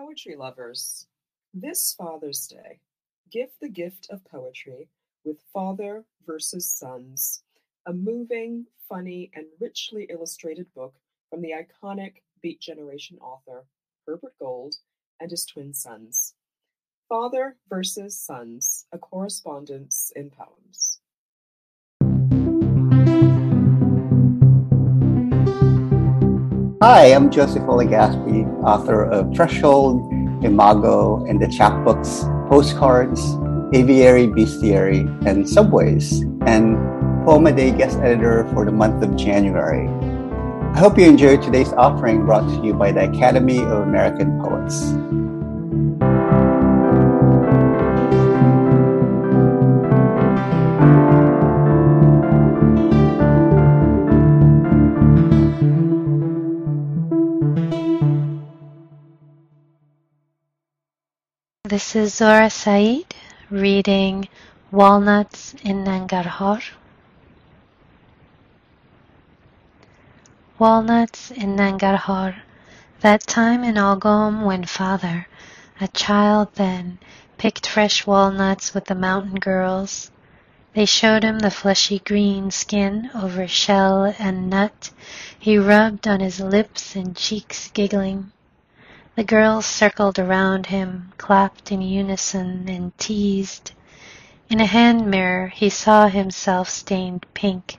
Poetry lovers, this Father's Day, give the gift of poetry with Father versus Sons, a moving, funny, and richly illustrated book from the iconic Beat Generation author Herbert Gold and his twin sons. Father versus Sons, a correspondence in poems. Hi, I'm Joseph O. Legaspi, author of Threshold, Imago, and the chapbooks Postcards, Aviary, Bestiary, and Subways, and Poem a Day guest editor for the month of January. I hope you enjoyed today's offering brought to you by the Academy of American Poets. This is Zohra Saed reading Walnuts in Nangarhar. Walnuts in Nangarhar, that time in Algom when father, a child then, picked fresh walnuts with the mountain girls. They showed him the fleshy green skin over shell and nut. He rubbed on his lips and cheeks, giggling. The girls circled around him, clapped in unison, and teased. In a hand mirror he saw himself stained pink,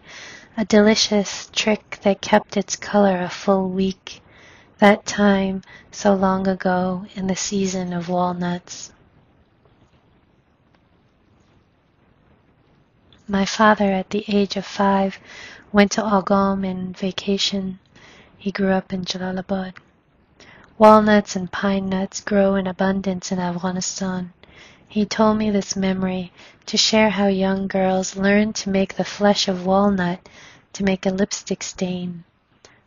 a delicious trick that kept its color a full week, that time so long ago in the season of walnuts. My father, at the age of five, went to Algom in vacation. He grew up in Jalalabad. Walnuts and pine nuts grow in abundance in Afghanistan. He told me this memory to share how young girls learn to make the flesh of walnut to make a lipstick stain.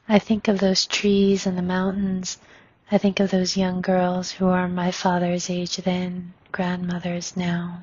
I think of those trees and the mountains. I think of those young girls who are my father's age then, grandmothers now.